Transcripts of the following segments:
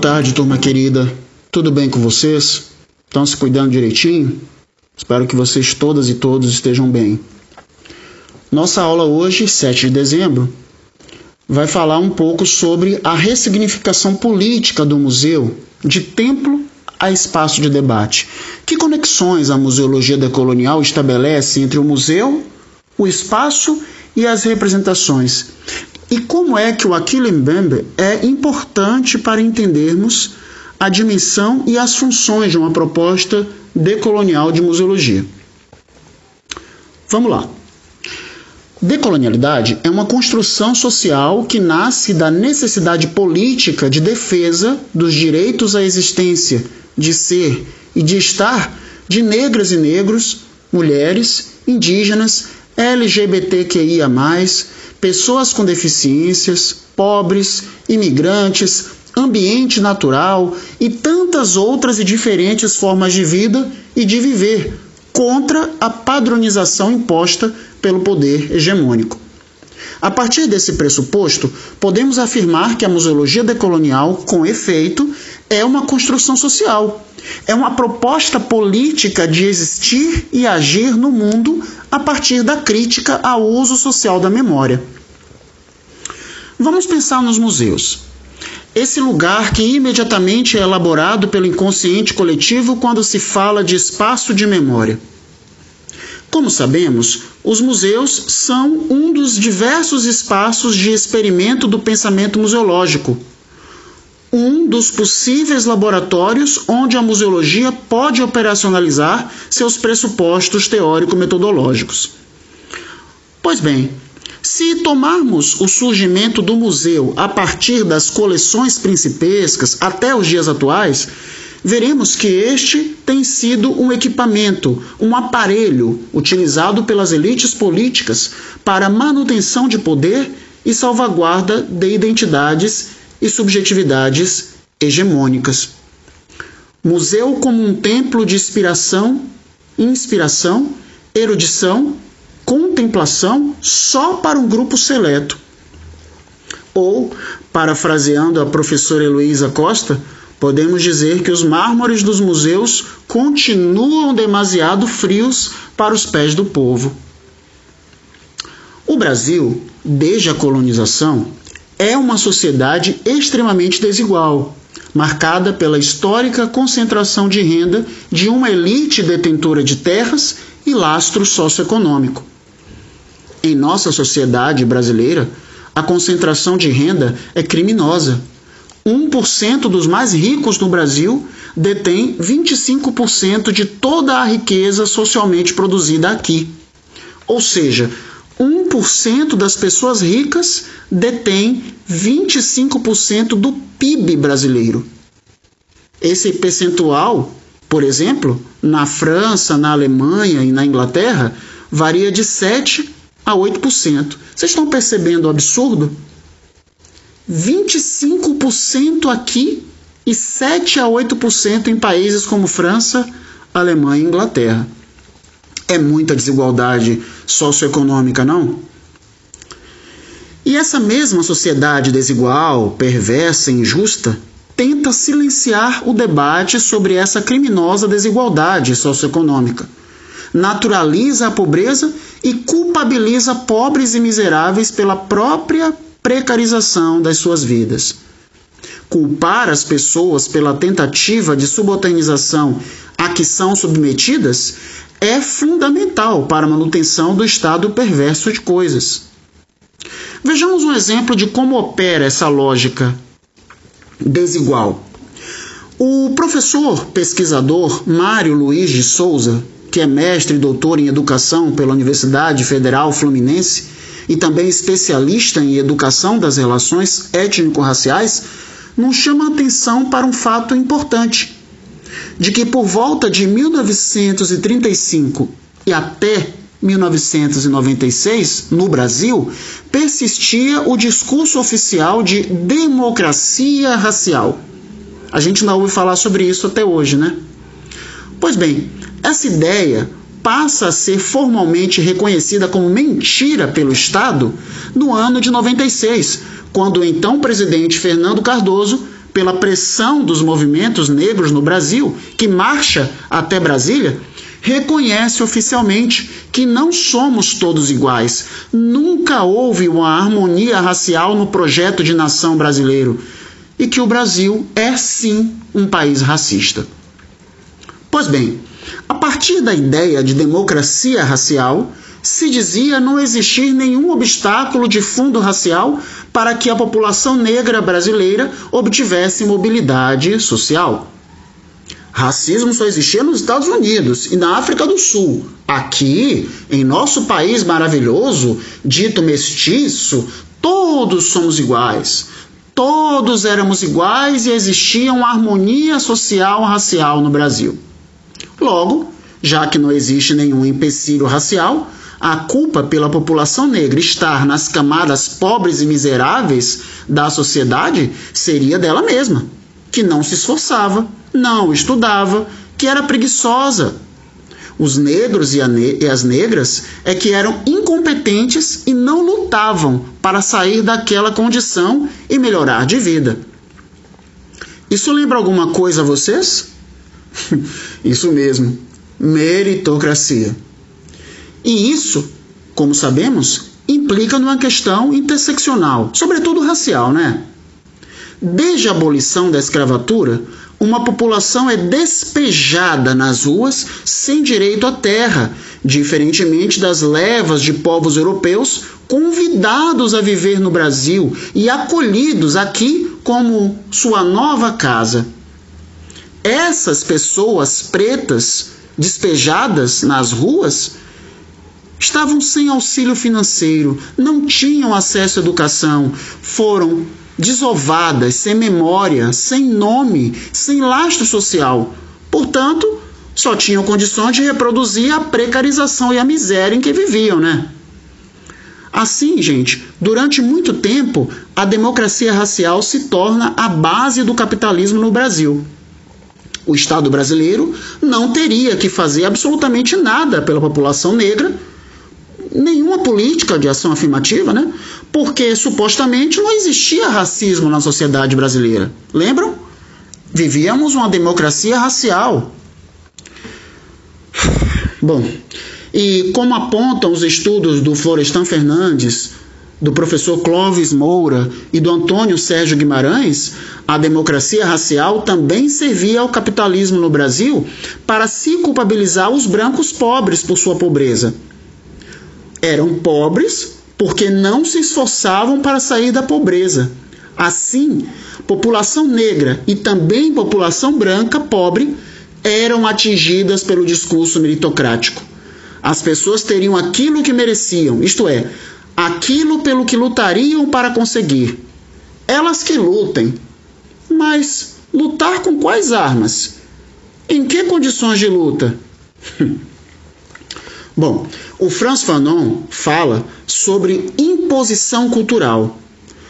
Tarde, turma querida. Tudo bem com vocês? Estão se cuidando direitinho? Espero que vocês todas e todos estejam bem. Nossa aula hoje, 7 de dezembro, vai falar um pouco sobre a ressignificação política do museu de templo a espaço de debate. Que conexões a museologia decolonial estabelece entre o museu, o espaço e as representações? E como é que o Aquile Mbembe é importante para entendermos a dimensão e as funções de uma proposta decolonial de museologia? Vamos lá. Decolonialidade é uma construção social que nasce da necessidade política de defesa dos direitos à existência, de ser e de estar de negras e negros, mulheres, indígenas, LGBTQIA, pessoas com deficiências, pobres, imigrantes, ambiente natural e tantas outras e diferentes formas de vida e de viver contra a padronização imposta pelo poder hegemônico. A partir desse pressuposto, podemos afirmar que a museologia decolonial, com efeito, é uma construção social. É uma proposta política de existir e agir no mundo a partir da crítica ao uso social da memória. Vamos pensar nos museus. Esse lugar que imediatamente é elaborado pelo inconsciente coletivo quando se fala de espaço de memória. Como sabemos, os museus são um dos diversos espaços de experimento do pensamento museológico, um dos possíveis laboratórios onde a museologia pode operacionalizar seus pressupostos teórico-metodológicos. Pois bem, se tomarmos o surgimento do museu a partir das coleções principescas até os dias atuais, veremos que este tem sido um equipamento, um aparelho utilizado pelas elites políticas para manutenção de poder e salvaguarda de identidades e subjetividades hegemônicas. Museu como um templo de inspiração, inspiração, erudição, contemplação só para um grupo seleto. Ou, parafraseando a professora Heloísa Costa, Podemos dizer que os mármores dos museus continuam demasiado frios para os pés do povo. O Brasil, desde a colonização, é uma sociedade extremamente desigual, marcada pela histórica concentração de renda de uma elite detentora de terras e lastro socioeconômico. Em nossa sociedade brasileira, a concentração de renda é criminosa 1% dos mais ricos no Brasil detém 25% de toda a riqueza socialmente produzida aqui. Ou seja, 1% das pessoas ricas detém 25% do PIB brasileiro. Esse percentual, por exemplo, na França, na Alemanha e na Inglaterra, varia de 7 a 8%. Vocês estão percebendo o absurdo? 25% aqui e 7 a 8% em países como França, Alemanha e Inglaterra. É muita desigualdade socioeconômica, não? E essa mesma sociedade desigual, perversa e injusta tenta silenciar o debate sobre essa criminosa desigualdade socioeconômica. Naturaliza a pobreza e culpabiliza pobres e miseráveis pela própria precarização das suas vidas. Culpar as pessoas pela tentativa de subalternização a que são submetidas é fundamental para a manutenção do estado perverso de coisas. Vejamos um exemplo de como opera essa lógica desigual. O professor pesquisador Mário Luiz de Souza, que é mestre e doutor em educação pela Universidade Federal Fluminense, e também especialista em educação das relações étnico-raciais, nos chama atenção para um fato importante, de que por volta de 1935 e até 1996, no Brasil, persistia o discurso oficial de democracia racial. A gente não ouve falar sobre isso até hoje, né? Pois bem, essa ideia passa a ser formalmente reconhecida como mentira pelo Estado no ano de 96, quando o então presidente Fernando Cardoso pela pressão dos movimentos negros no Brasil, que marcha até Brasília, reconhece oficialmente que não somos todos iguais. Nunca houve uma harmonia racial no projeto de nação brasileiro e que o Brasil é sim um país racista. Pois bem, a partir da ideia de democracia racial, se dizia não existir nenhum obstáculo de fundo racial para que a população negra brasileira obtivesse mobilidade social. Racismo só existia nos Estados Unidos e na África do Sul. Aqui, em nosso país maravilhoso, dito mestiço, todos somos iguais. Todos éramos iguais e existia uma harmonia social racial no Brasil. Logo, já que não existe nenhum empecilho racial, a culpa pela população negra estar nas camadas pobres e miseráveis da sociedade seria dela mesma, que não se esforçava, não estudava, que era preguiçosa. Os negros e, ne e as negras é que eram incompetentes e não lutavam para sair daquela condição e melhorar de vida. Isso lembra alguma coisa a vocês? Isso mesmo, meritocracia. E isso, como sabemos, implica numa questão interseccional, sobretudo racial, né? Desde a abolição da escravatura, uma população é despejada nas ruas sem direito à terra, diferentemente das levas de povos europeus convidados a viver no Brasil e acolhidos aqui como sua nova casa. Essas pessoas pretas despejadas nas ruas estavam sem auxílio financeiro, não tinham acesso à educação, foram desovadas, sem memória, sem nome, sem lastro social. Portanto, só tinham condições de reproduzir a precarização e a miséria em que viviam, né? Assim, gente, durante muito tempo, a democracia racial se torna a base do capitalismo no Brasil. O Estado brasileiro não teria que fazer absolutamente nada pela população negra nenhuma política de ação afirmativa, né? Porque supostamente não existia racismo na sociedade brasileira. Lembram? Vivíamos uma democracia racial. Bom, e como apontam os estudos do Florestan Fernandes, do professor Clóvis Moura e do Antônio Sérgio Guimarães, a democracia racial também servia ao capitalismo no Brasil para se culpabilizar os brancos pobres por sua pobreza eram pobres porque não se esforçavam para sair da pobreza. Assim, população negra e também população branca pobre eram atingidas pelo discurso meritocrático. As pessoas teriam aquilo que mereciam, isto é, aquilo pelo que lutariam para conseguir. Elas que lutem. Mas lutar com quais armas? Em que condições de luta? Bom, o Franz Fanon fala sobre imposição cultural,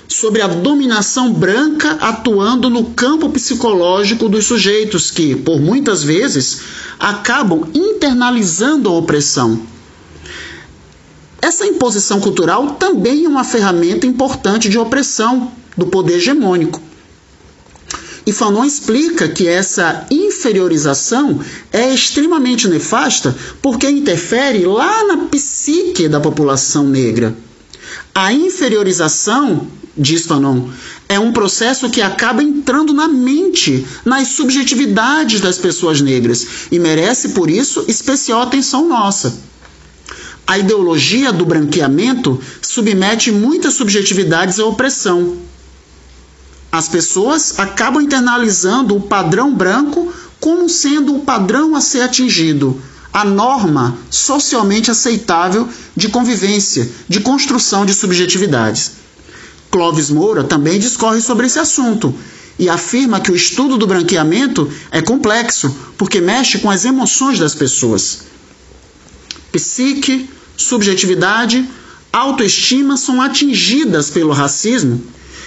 sobre a dominação branca atuando no campo psicológico dos sujeitos que, por muitas vezes, acabam internalizando a opressão. Essa imposição cultural também é uma ferramenta importante de opressão do poder hegemônico. E Fanon explica que essa inferiorização é extremamente nefasta porque interfere lá na psique da população negra. A inferiorização, diz Fanon, é um processo que acaba entrando na mente, nas subjetividades das pessoas negras e merece, por isso, especial atenção nossa. A ideologia do branqueamento submete muitas subjetividades à opressão as pessoas acabam internalizando o padrão branco como sendo o padrão a ser atingido, a norma socialmente aceitável de convivência, de construção de subjetividades. Clóvis Moura também discorre sobre esse assunto e afirma que o estudo do branqueamento é complexo, porque mexe com as emoções das pessoas. Psique, subjetividade, autoestima são atingidas pelo racismo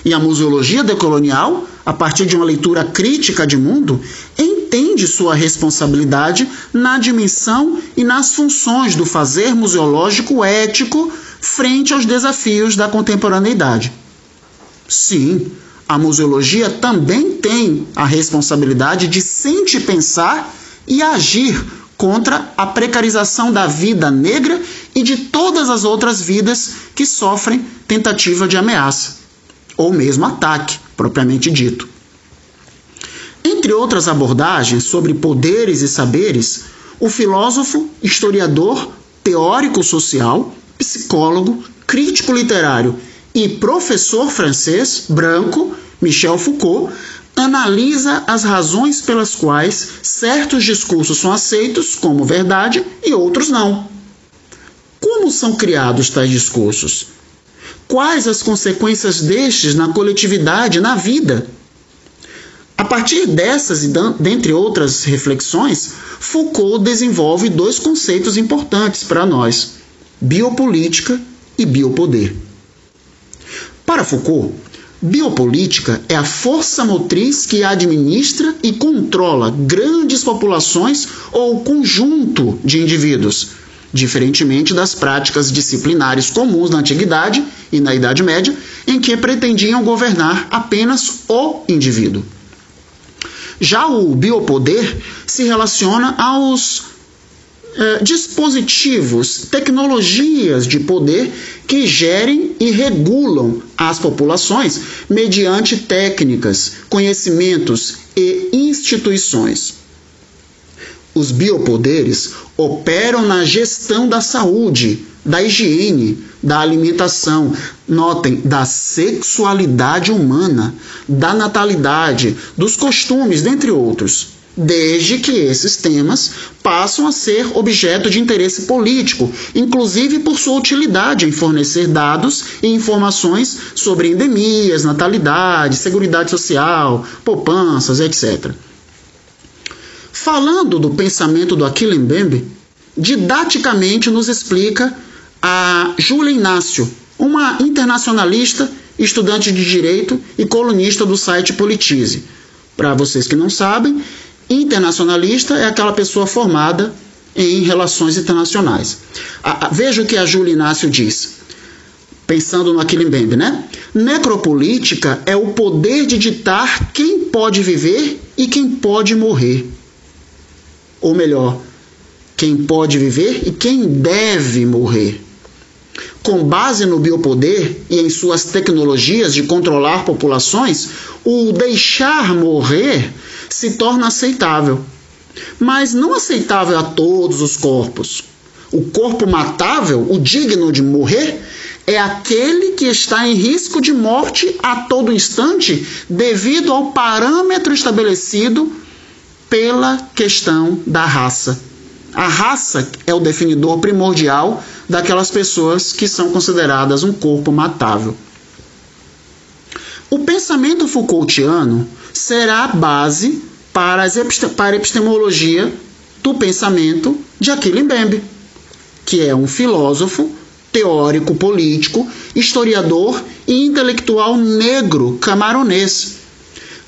e a museologia decolonial, a partir de uma leitura crítica de mundo, entende sua responsabilidade na dimensão e nas funções do fazer museológico ético frente aos desafios da contemporaneidade. Sim, a museologia também tem a responsabilidade de sentir, pensar e agir contra a precarização da vida negra e de todas as outras vidas que sofrem tentativa de ameaça ou mesmo ataque, propriamente dito. Entre outras abordagens sobre poderes e saberes, o filósofo, historiador, teórico social, psicólogo, crítico literário e professor francês branco, Michel Foucault, analisa as razões pelas quais certos discursos são aceitos como verdade e outros não. Como são criados tais discursos? Quais as consequências destes na coletividade, na vida? A partir dessas e dentre outras reflexões, Foucault desenvolve dois conceitos importantes para nós: biopolítica e biopoder. Para Foucault, biopolítica é a força motriz que administra e controla grandes populações ou conjunto de indivíduos, diferentemente das práticas disciplinares comuns na antiguidade e na Idade Média, em que pretendiam governar apenas o indivíduo. Já o biopoder se relaciona aos eh, dispositivos, tecnologias de poder que gerem e regulam as populações mediante técnicas, conhecimentos e instituições. Os biopoderes operam na gestão da saúde, da higiene, da alimentação, notem, da sexualidade humana, da natalidade, dos costumes, dentre outros, desde que esses temas passam a ser objeto de interesse político, inclusive por sua utilidade em fornecer dados e informações sobre endemias, natalidade, seguridade social, poupanças, etc. Falando do pensamento do Aquile Mbembe, didaticamente nos explica a Júlia Inácio, uma internacionalista, estudante de direito e colunista do site Politize. Para vocês que não sabem, internacionalista é aquela pessoa formada em relações internacionais. veja o que a Júlia Inácio diz, pensando no Aquilimbembe, né? Necropolítica é o poder de ditar quem pode viver e quem pode morrer. Ou melhor, quem pode viver e quem deve morrer com base no biopoder e em suas tecnologias de controlar populações, o deixar morrer se torna aceitável. Mas não aceitável a todos os corpos. O corpo matável, o digno de morrer, é aquele que está em risco de morte a todo instante devido ao parâmetro estabelecido pela questão da raça. A raça é o definidor primordial daquelas pessoas que são consideradas um corpo matável. O pensamento Foucaultiano será a base para, a epistemologia do pensamento de Achille Mbembe, que é um filósofo, teórico político, historiador e intelectual negro camaronês.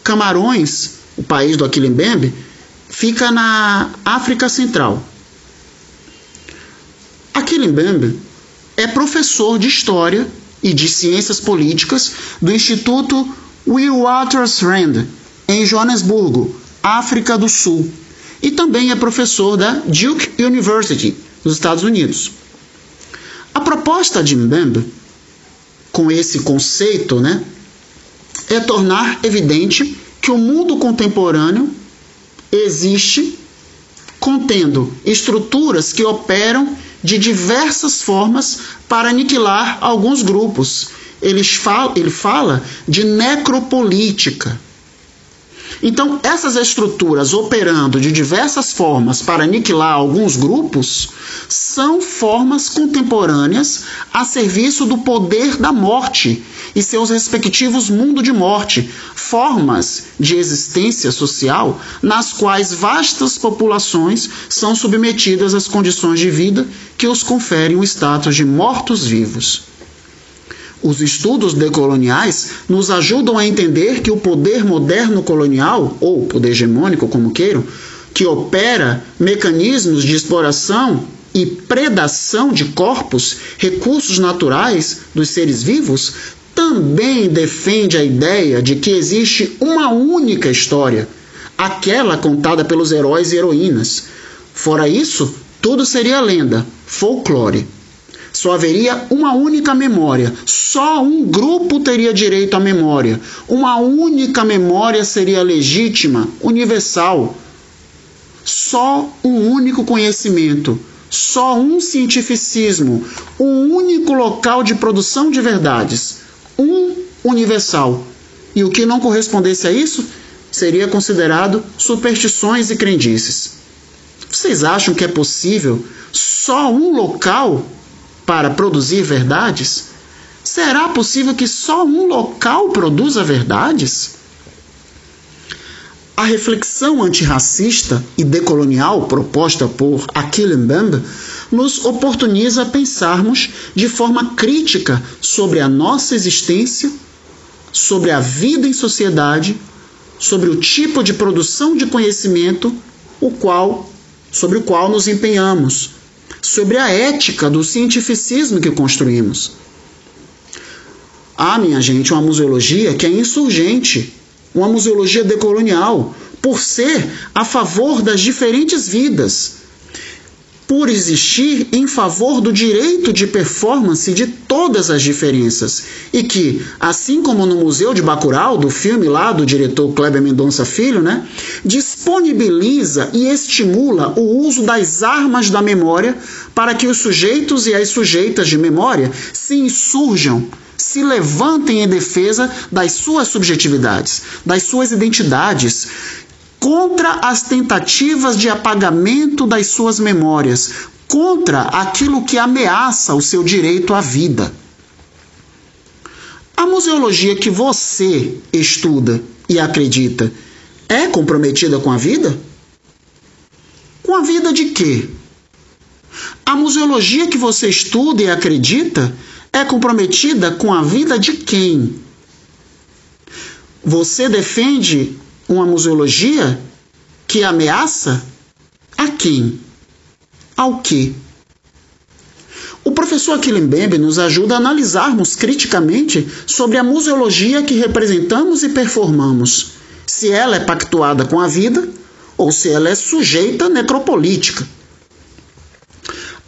Camarões, o país do Achille Mbembe, fica na África Central. Aquele Mbembe é professor de História e de Ciências Políticas do Instituto Witwatersrand, em Joanesburgo, África do Sul, e também é professor da Duke University, nos Estados Unidos. A proposta de Mbembe, com esse conceito, né, é tornar evidente que o mundo contemporâneo existe contendo estruturas que operam de diversas formas para aniquilar alguns grupos. Ele fala, ele fala de necropolítica. Então, essas estruturas operando de diversas formas para aniquilar alguns grupos são formas contemporâneas a serviço do poder da morte e seus respectivos mundos de morte, formas de existência social nas quais vastas populações são submetidas às condições de vida que os conferem o status de mortos-vivos. Os estudos decoloniais nos ajudam a entender que o poder moderno colonial, ou poder hegemônico, como queiram, que opera mecanismos de exploração e predação de corpos, recursos naturais dos seres vivos, também defende a ideia de que existe uma única história, aquela contada pelos heróis e heroínas. Fora isso, tudo seria lenda, folclore. Só haveria uma única memória. Só um grupo teria direito à memória. Uma única memória seria legítima, universal. Só um único conhecimento. Só um cientificismo. Um único local de produção de verdades. Um universal. E o que não correspondesse a isso seria considerado superstições e crendices. Vocês acham que é possível só um local para produzir verdades? Será possível que só um local produza verdades? A reflexão antirracista e decolonial proposta por Achille Mbembe nos oportuniza pensarmos de forma crítica sobre a nossa existência, sobre a vida em sociedade, sobre o tipo de produção de conhecimento o qual, sobre o qual nos empenhamos, sobre a ética do cientificismo que construímos. Há, minha gente, uma museologia que é insurgente, uma museologia decolonial, por ser a favor das diferentes vidas, por existir em favor do direito de performance de todas as diferenças e que, assim como no Museu de Bacurau, do filme lá do diretor Kleber Mendonça Filho, né, disponibiliza e estimula o uso das armas da memória para que os sujeitos e as sujeitas de memória se insurjam se levantem em defesa das suas subjetividades, das suas identidades contra as tentativas de apagamento das suas memórias, contra aquilo que ameaça o seu direito à vida. A museologia que você estuda e acredita é comprometida com a vida? Com a vida de quê? A museologia que você estuda e acredita é comprometida com a vida de quem? Você defende uma museologia que ameaça a quem? Ao que? O professor Aquilimbembe nos ajuda a analisarmos criticamente sobre a museologia que representamos e performamos, se ela é pactuada com a vida ou se ela é sujeita necropolítica.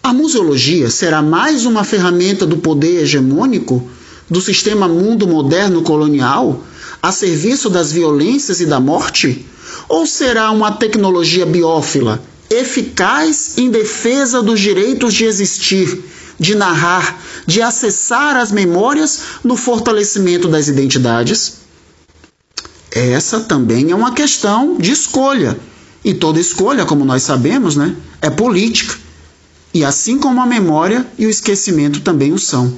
A museologia será mais uma ferramenta do poder hegemônico do sistema mundo moderno colonial a serviço das violências e da morte? Ou será uma tecnologia biófila, eficaz em defesa dos direitos de existir, de narrar, de acessar as memórias no fortalecimento das identidades? Essa também é uma questão de escolha. E toda escolha, como nós sabemos, né, é política. E assim como a memória e o esquecimento também o são.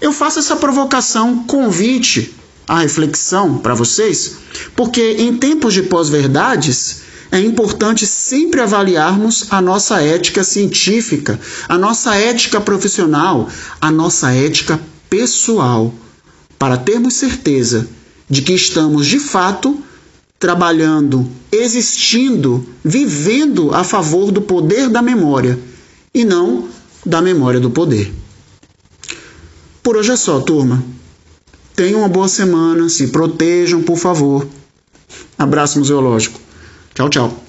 Eu faço essa provocação, convite a reflexão para vocês, porque em tempos de pós-verdades é importante sempre avaliarmos a nossa ética científica, a nossa ética profissional, a nossa ética pessoal, para termos certeza de que estamos de fato trabalhando, existindo, vivendo a favor do poder da memória e não da memória do poder. Por hoje é só, turma. Tenham uma boa semana, se protejam, por favor. Abraço museológico. Tchau, tchau.